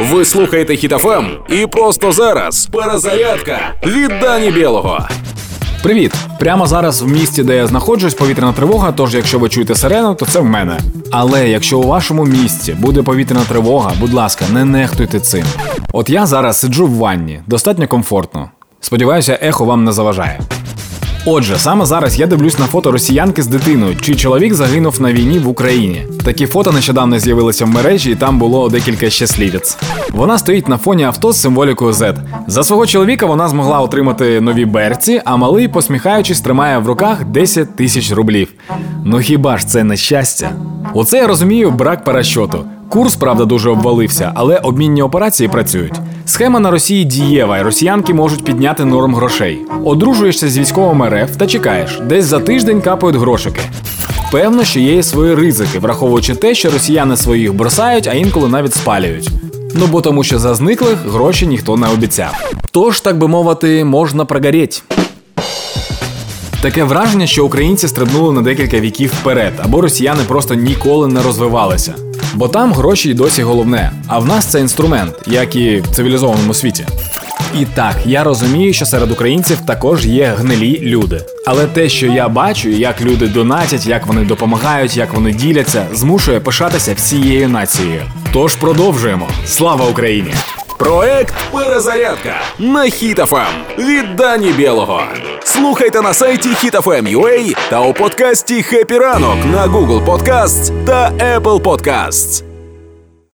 Ви слухаєте Хітофем і просто зараз перезарядка від Дані Білого. Привіт! Прямо зараз в місті, де я знаходжусь, повітряна тривога. Тож, якщо ви чуєте сирену, то це в мене. Але якщо у вашому місті буде повітряна тривога, будь ласка, не нехтуйте цим. От я зараз сиджу в ванні, достатньо комфортно. Сподіваюся, ехо вам не заважає. Отже, саме зараз я дивлюсь на фото росіянки з дитиною, чий чоловік загинув на війні в Україні. Такі фото нещодавно з'явилися в мережі, і там було декілька щасливіць. Вона стоїть на фоні авто з символікою Z. За свого чоловіка вона змогла отримати нові берці, а малий, посміхаючись, тримає в руках 10 тисяч рублів. Ну хіба ж це не щастя? Оце я розумію брак парашоту. Курс, правда, дуже обвалився, але обмінні операції працюють. Схема на Росії дієва, і росіянки можуть підняти норм грошей. Одружуєшся з військовим РФ та чекаєш, десь за тиждень капають грошики. Певно, що є і свої ризики, враховуючи те, що росіяни своїх бросають, а інколи навіть спалюють. Ну бо тому, що за зниклих гроші ніхто не обіцяв. Тож, так би мовити, можна прогоріть. Таке враження, що українці стрибнули на декілька віків вперед, або росіяни просто ніколи не розвивалися. Бо там гроші й досі головне, а в нас це інструмент, як і в цивілізованому світі. І так, я розумію, що серед українців також є гнилі люди. Але те, що я бачу, як люди донатять, як вони допомагають, як вони діляться, змушує пишатися всією нацією. Тож продовжуємо. Слава Україні! Проект Перезарядка на Хітофем від Дані Білого. Слухайте на сайті HitFM.ua та у подкасті «Хеппі ранок» на Google Podcasts та Apple Podcasts.